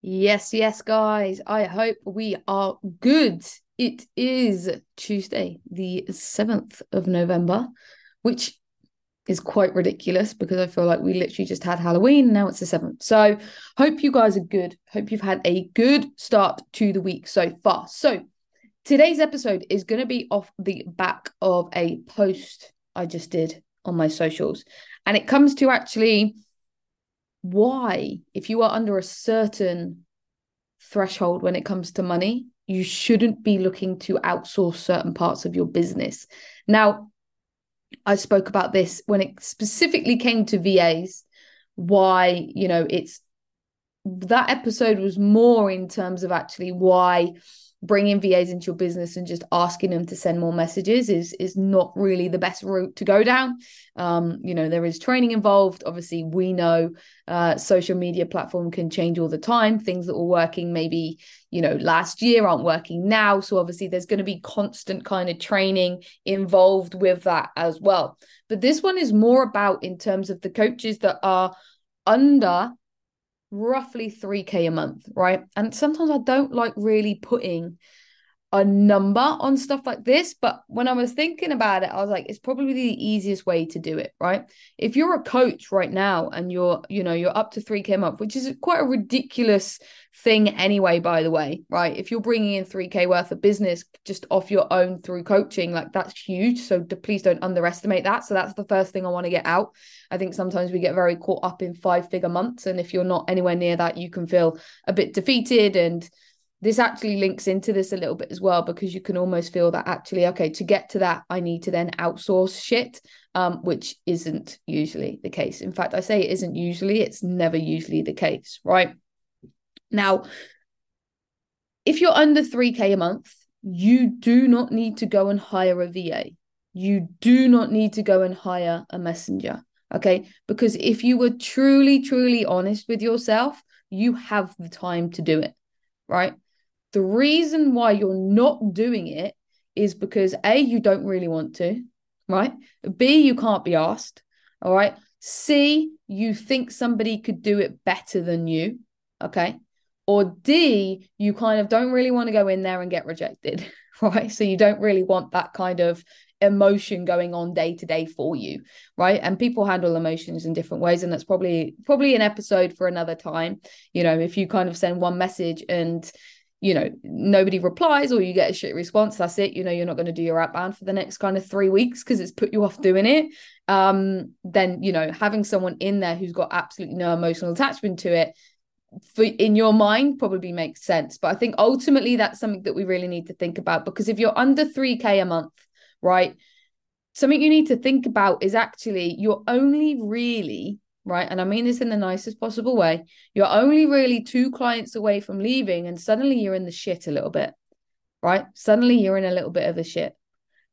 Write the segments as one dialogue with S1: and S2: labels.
S1: Yes, yes, guys. I hope we are good. It is Tuesday, the 7th of November, which is quite ridiculous because I feel like we literally just had Halloween. Now it's the 7th. So, hope you guys are good. Hope you've had a good start to the week so far. So, today's episode is going to be off the back of a post I just did on my socials. And it comes to actually why, if you are under a certain threshold when it comes to money, you shouldn't be looking to outsource certain parts of your business. Now, I spoke about this when it specifically came to VAs, why, you know, it's that episode was more in terms of actually why bringing VAs into your business and just asking them to send more messages is is not really the best route to go down. Um, you know, there is training involved. Obviously, we know uh, social media platform can change all the time. Things that were working maybe you know last year aren't working now. So obviously, there's going to be constant kind of training involved with that as well. But this one is more about in terms of the coaches that are under roughly 3k a month right? And sometimes i don't like really putting a number on stuff like this but when i was thinking about it i was like it's probably the easiest way to do it right? If you're a coach right now and you're you know you're up to 3k a month which is quite a ridiculous thing anyway by the way right? If you're bringing in 3k worth of business just off your own through coaching like that's huge. So please don't underestimate that. So that's the first thing i want to get out. I think sometimes we get very caught up in five figure months and if you're not anywhere near that you can feel a bit defeated and this actually links into this a little bit as well because you can almost feel that actually okay to get to that i need to then outsource shit um, which isn't usually the case. In fact i say it isn't usually it's never usually the case right? Now if you're under 3k a month you do not need to go and hire a va you do not need to go and hire a messenger okay? Because if you were truly truly honest with yourself you have the time to do it right the reason why you're not doing it is because A, you don't really want to, right? B, you can't be asked. All right. C, you think somebody could do it better than you. Okay. Or D, you kind of don't really want to go in there and get rejected. Right. So you don't really want that kind of emotion going on day to day for you right and people handle emotions in different ways and that's probably probably an episode for another time you know if you kind of send one message and you know nobody replies or you get a shit response that's it. You know you're not going to do your outbound for the next kind of three weeks because it's put you off doing it. Um then you know having someone in there who's got absolutely no emotional attachment to it for in your mind probably makes sense. But i think ultimately that's something that we really need to think about because if you're under 3k a month right something you need to think about is actually you're only really right? And I mean this in the nicest possible way. You're only really two clients away from leaving, and suddenly you're in the shit a little bit, right? Suddenly you're in a little bit of the shit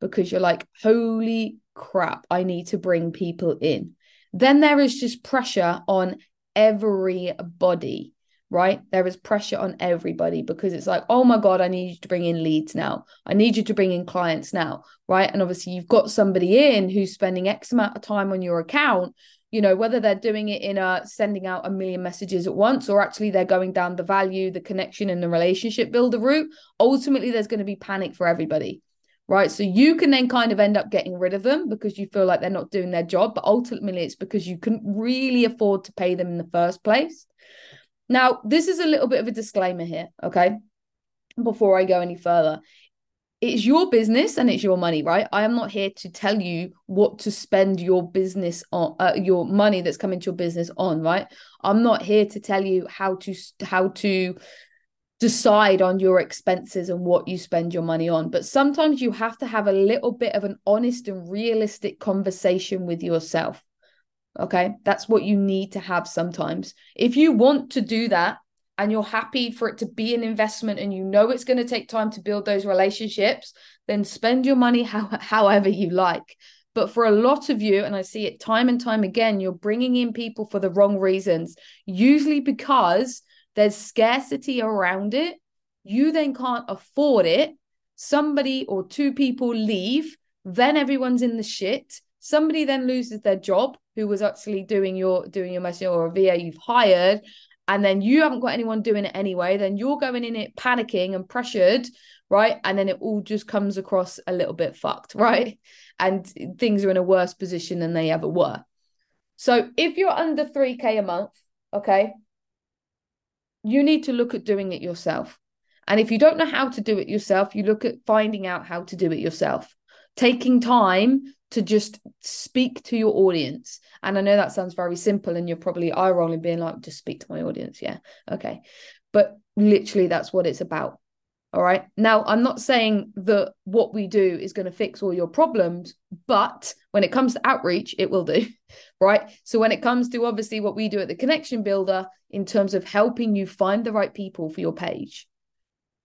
S1: because you're like, holy crap, I need to bring people in. Then there is just pressure on everybody, right? There is pressure on everybody because it's like, oh my God, I need you to bring in leads now. I need you to bring in clients now, right? And obviously, you've got somebody in who's spending X amount of time on your account you know whether they're doing it in a sending out a million messages at once or actually they're going down the value the connection and the relationship builder route ultimately there's going to be panic for everybody right? So you can then kind of end up getting rid of them because you feel like they're not doing their job but ultimately it's because you couldn't really afford to pay them in the first place. Now this is a little bit of a disclaimer here okay? Before i go any further it's your business and it's your money, right? I am not here to tell you what to spend your business on, uh, your money that's coming to your business on, right? I'm not here to tell you how to how to decide on your expenses and what you spend your money on. But sometimes you have to have a little bit of an honest and realistic conversation with yourself. Okay, that's what you need to have sometimes. If you want to do that and you're happy for it to be an investment and you know it's going to take time to build those relationships, then spend your money how, however you like. But for a lot of you, and I see it time and time again, you're bringing in people for the wrong reasons, usually because there's scarcity around it. You then can't afford it. Somebody or two people leave, then everyone's in the shit. Somebody then loses their job who was actually doing your doing your messaging or a VA you've hired, and then you haven't got anyone doing it anyway, then you're going in it panicking and pressured, right? And then it all just comes across a little bit fucked, right? And things are in a worse position than they ever were. So if you're under 3K a month, okay, you need to look at doing it yourself. And if you don't know how to do it yourself, you look at finding out how to do it yourself, taking time to just speak to your audience. And I know that sounds very simple, and you're probably eye rolling, being like, just speak to my audience. Yeah. Okay. But literally, that's what it's about. All right. Now, I'm not saying that what we do is going to fix all your problems, but when it comes to outreach, it will do. Right. So, when it comes to obviously what we do at the Connection Builder in terms of helping you find the right people for your page,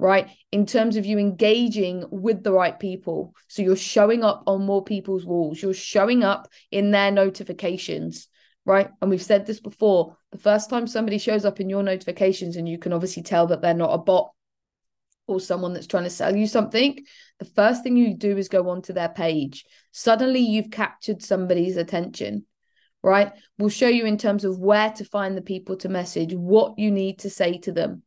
S1: right? In terms of you engaging with the right people. So, you're showing up on more people's walls, you're showing up in their notifications. Right. And we've said this before the first time somebody shows up in your notifications, and you can obviously tell that they're not a bot or someone that's trying to sell you something, the first thing you do is go onto their page. Suddenly you've captured somebody's attention, right? We'll show you in terms of where to find the people to message, what you need to say to them.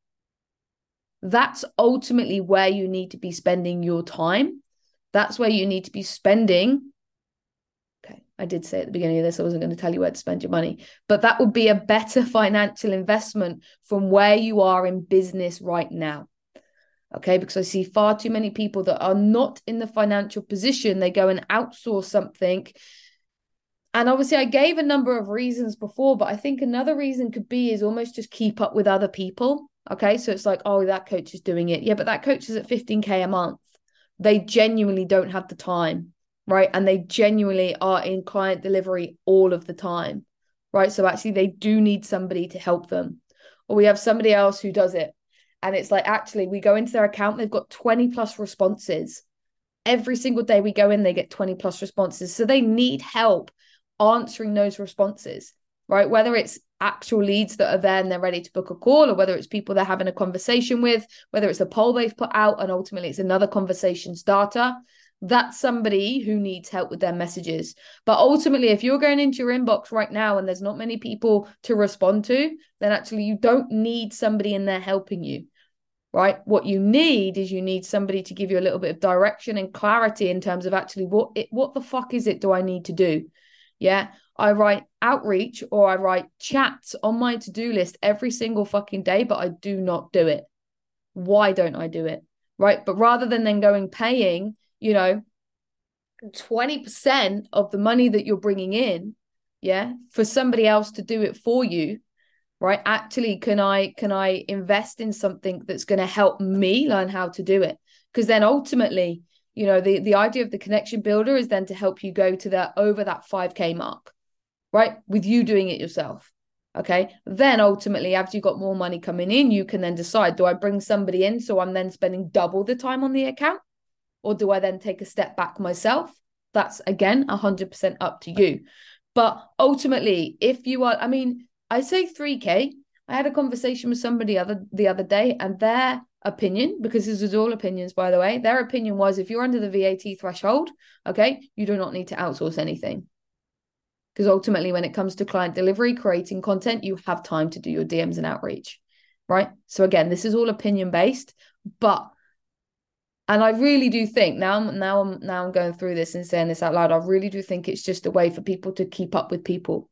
S1: That's ultimately where you need to be spending your time. That's where you need to be spending. Okay, I did say at the beginning of this, I wasn't going to tell you where to spend your money, but that would be a better financial investment from where you are in business right now okay because i see far too many people that are not in the financial position they go and outsource something and obviously i gave a number of reasons before but i think another reason could be is almost just keep up with other people okay so it's like oh that coach is doing it. Yeah but that coach is at 15k a month. They genuinely don't have the time right? And they genuinely are in client delivery all of the time right? So actually they do need somebody to help them. Or we have somebody else who does it. And it's like actually we go into their account they've got 20 plus responses. Every single day we go in they get 20 plus responses. So they need help answering those responses right whether it's actual leads that are there and they're ready to book a call or whether it's people they're having a conversation with whether it's a poll they've put out and ultimately it's another conversation starter that's somebody who needs help with their messages. But ultimately, if you're going into your inbox right now and there's not many people to respond to, then actually you don't need somebody in there helping you right? What you need is you need somebody to give you a little bit of direction and clarity in terms of actually what it what the fuck is it do I need to do? Yeah. I write outreach or I write chats on my to-do list every single fucking day, but I do not do it. Why don't I do it? Right. But rather than then going paying, you know, 20% of the money that you're bringing in, yeah, for somebody else to do it for you, right actually can i can i invest in something that's going to help me learn how to do it because then ultimately you know the the idea of the connection builder is then to help you go to that over that 5k mark right with you doing it yourself okay then ultimately after you've got more money coming in you can then decide do i bring somebody in so i'm then spending double the time on the account or do i then take a step back myself that's again 100% up to you but ultimately if you are i mean I say 3K. I had a conversation with somebody other the other day, and their opinion, because this is all opinions, by the way, their opinion was if you're under the VAT threshold, okay, you do not need to outsource anything. Because ultimately, when it comes to client delivery, creating content, you have time to do your DMs and outreach, right? So again, this is all opinion based, but and I really do think now, now I'm now I'm going through this and saying this out loud. I really do think it's just a way for people to keep up with people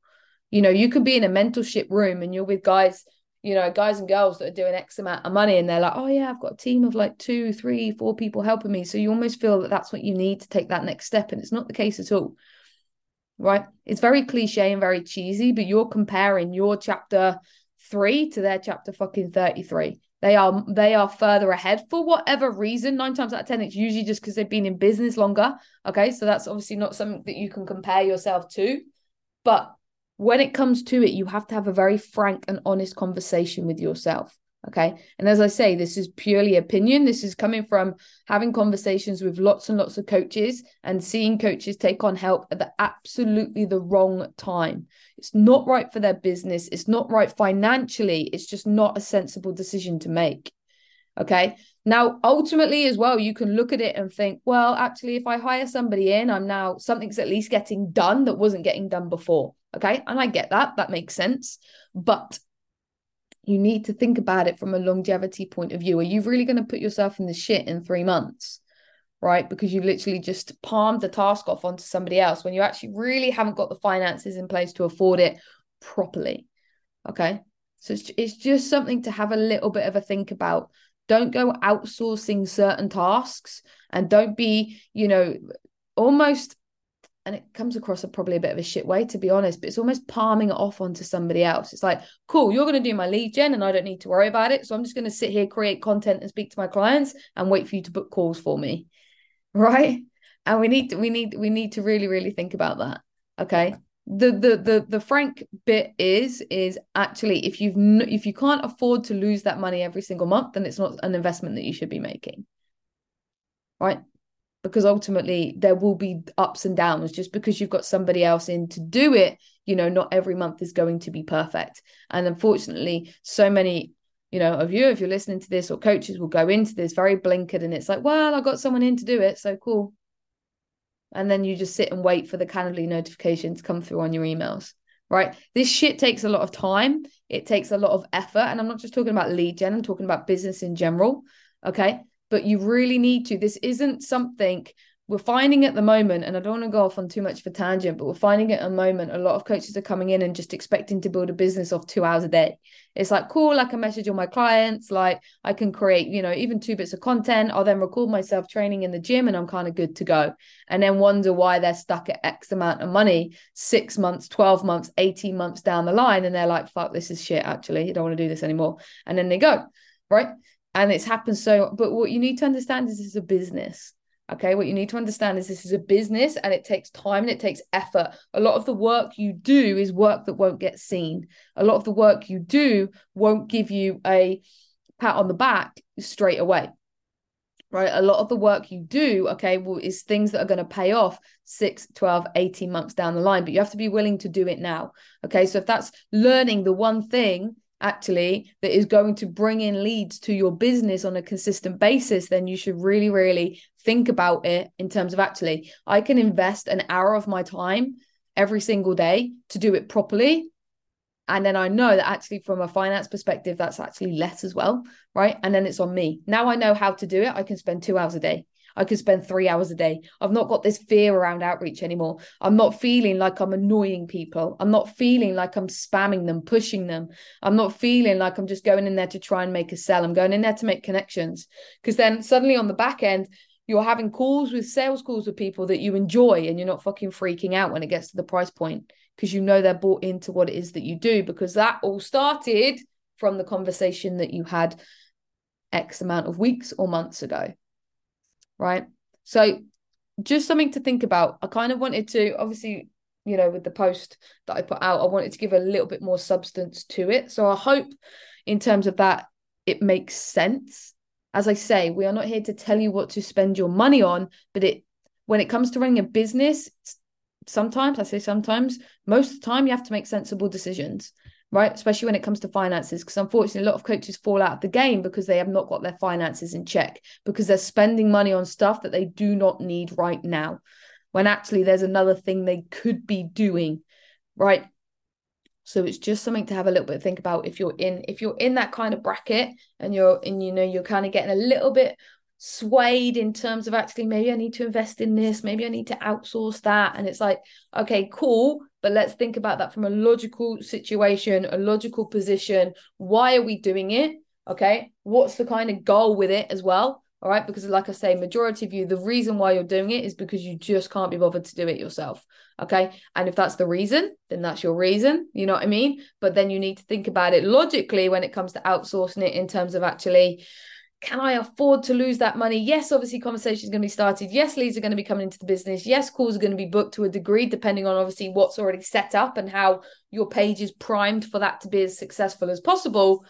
S1: you know, you could be in a mentorship room and you're with guys, you know, guys and girls that are doing X amount of money and they're like, oh, yeah, I've got a team of like two, three, four people helping me. So you almost feel that that's what you need to take that next step. And it's not the case at all. Right. It's very cliche and very cheesy, but you're comparing your chapter three to their chapter fucking 33 they are they are further ahead for whatever reason nine times out of ten it's usually just because they've been in business longer okay so that's obviously not something that you can compare yourself to but when it comes to it, you have to have a very frank and honest conversation with yourself. Okay. And as I say, this is purely opinion. This is coming from having conversations with lots and lots of coaches and seeing coaches take on help at the absolutely the wrong time. It's not right for their business. It's not right financially. It's just not a sensible decision to make. Okay. Now, ultimately, as well, you can look at it and think, well, actually, if I hire somebody in, I'm now something's at least getting done that wasn't getting done before. Okay. And I get that. That makes sense. But you need to think about it from a longevity point of view. Are you really going to put yourself in the shit in three months? Right, because you've literally just palmed the task off onto somebody else when you actually really haven't got the finances in place to afford it properly. Okay. So it's, it's just something to have a little bit of a think about. Don't go outsourcing certain tasks and don't be, you know, almost and it comes across a probably a bit of a shit way to be honest but it's almost palming it off onto somebody else. It's like cool you're going to do my lead gen and i don't need to worry about it so i'm just going to sit here create content and speak to my clients and wait for you to book calls for me. Right? And we need to, we need we need to really really think about that okay? The the the the frank bit is is actually if you've if you can't afford to lose that money every single month then it's not an investment that you should be making. Right because ultimately there will be ups and downs just because you've got somebody else in to do it you know not every month is going to be perfect. And unfortunately so many you know of you if you're listening to this or coaches will go into this very blinkered and it's like well i got someone in to do it so cool. And then you just sit and wait for the calendly notification to come through on your emails right? This shit takes a lot of time. It takes a lot of effort. And i'm not just talking about lead gen i'm talking about business in general okay but you really need to. This isn't something we're finding at the moment, and I don't want to go off on too much of a tangent, but we're finding at a moment a lot of coaches are coming in and just expecting to build a business off two hours a day. It's like, cool, I can message all my clients, like I can create, you know, even two bits of content. I'll then record myself training in the gym and I'm kind of good to go. And then wonder why they're stuck at X amount of money six months, 12 months, 18 months down the line. And they're like, fuck, this is shit, actually. I don't want to do this anymore. And then they go, right? And it's happened so but what you need to understand is this is a business okay? What you need to understand is this is a business and it takes time and it takes effort. A lot of the work you do is work that won't get seen. A lot of the work you do won't give you a pat on the back straight away right? A lot of the work you do okay well is things that are going to pay off 6 12 18 months down the line but you have to be willing to do it now okay? So if that's learning the one thing actually that is going to bring in leads to your business on a consistent basis, then you should really, really think about it in terms of actually, I can invest an hour of my time every single day to do it properly. And then I know that actually, from a finance perspective, that's actually less as well. Right. And then it's on me. Now I know how to do it. I can spend two hours a day. I could spend three hours a day. I've not got this fear around outreach anymore. I'm not feeling like I'm annoying people. I'm not feeling like I'm spamming them, pushing them. I'm not feeling like I'm just going in there to try and make a sell. I'm going in there to make connections. Because then suddenly on the back end, you're having calls with sales calls with people that you enjoy and you're not fucking freaking out when it gets to the price point because you know they're bought into what it is that you do because that all started from the conversation that you had X amount of weeks or months ago right? So just something to think about. I kind of wanted to obviously, you know, with the post that I put out, I wanted to give a little bit more substance to it. So I hope in terms of that it makes sense. As I say, we are not here to tell you what to spend your money on, but it when it comes to running a business, sometimes I say sometimes, most of the time you have to make sensible decisions right? Especially when it comes to finances, because unfortunately, a lot of coaches fall out of the game because they have not got their finances in check, because they're spending money on stuff that they do not need right now, when actually there's another thing they could be doing, right? So it's just something to have a little bit think about if you're in if you're in that kind of bracket and you're and you know you're kind of getting a little bit swayed in terms of actually maybe I need to invest in this, maybe I need to outsource that. And it's like, okay, cool. But let's think about that from a logical situation, a logical position. Why are we doing it? Okay. What's the kind of goal with it as well? All right. Because, like I say, majority of you, the reason why you're doing it is because you just can't be bothered to do it yourself. Okay. And if that's the reason, then that's your reason. You know what I mean? But then you need to think about it logically when it comes to outsourcing it in terms of actually, can I afford to lose that money? Yes, obviously, conversation is going to be started. Yes, leads are going to be coming into the business. Yes, calls are going to be booked to a degree, depending on obviously what's already set up and how your page is primed for that to be as successful as possible.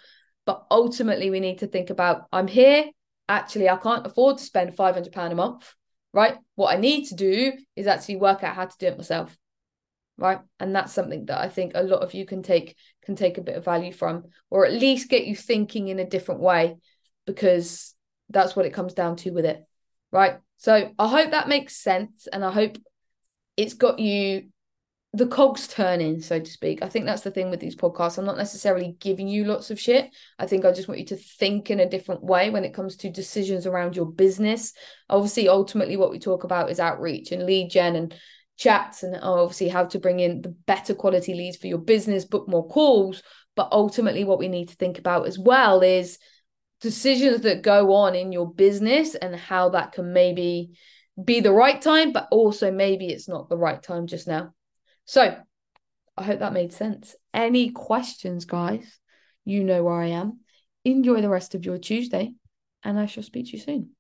S1: But ultimately, we need to think about I'm here. Actually, I can't afford to spend £500 a month, right? What I need to do is actually work out how to do it myself right and that's something that i think a lot of you can take can take a bit of value from or at least get you thinking in a different way because that's what it comes down to with it. Right. So I hope that makes sense. And I hope it's got you the cogs turning, so to speak. I think that's the thing with these podcasts. I'm not necessarily giving you lots of shit. I think I just want you to think in a different way when it comes to decisions around your business. Obviously, ultimately, what we talk about is outreach and lead gen and chats, and oh, obviously how to bring in the better quality leads for your business, book more calls. But ultimately, what we need to think about as well is decisions that go on in your business and how that can maybe be the right time, but also maybe it's not the right time just now. So I hope that made sense. Any questions, guys? You know where I am. Enjoy the rest of your Tuesday, and I shall speak to you soon.